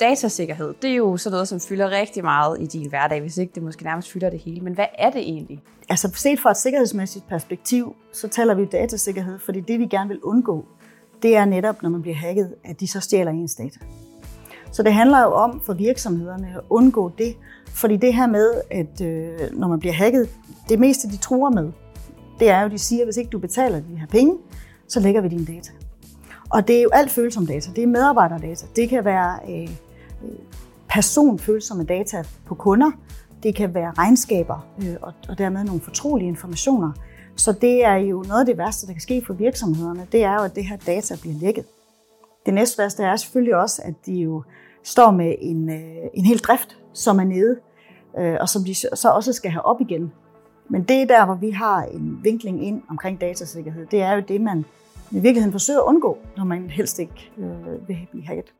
Datasikkerhed, det er jo sådan noget, som fylder rigtig meget i din hverdag, hvis ikke det måske nærmest fylder det hele. Men hvad er det egentlig? Altså set fra et sikkerhedsmæssigt perspektiv, så taler vi datasikkerhed, fordi det vi gerne vil undgå, det er netop, når man bliver hacket, at de så stjæler ens data. Så det handler jo om for virksomhederne at undgå det, fordi det her med, at øh, når man bliver hacket, det meste de truer med, det er jo, de siger, at hvis ikke du betaler de her penge, så lægger vi dine data. Og det er jo alt følsomme data. Det er medarbejderdata. Det kan være øh, personfølsomme data på kunder. Det kan være regnskaber øh, og, og dermed nogle fortrolige informationer. Så det er jo noget af det værste, der kan ske for virksomhederne. Det er jo, at det her data bliver lækket. Det næste værste er selvfølgelig også, at de jo står med en, øh, en hel drift, som er nede, øh, og som de så også skal have op igen. Men det er der, hvor vi har en vinkling ind omkring datasikkerhed. Det er jo det, man i virkeligheden forsøger at undgå, når man helst ikke øh, vil have hacket.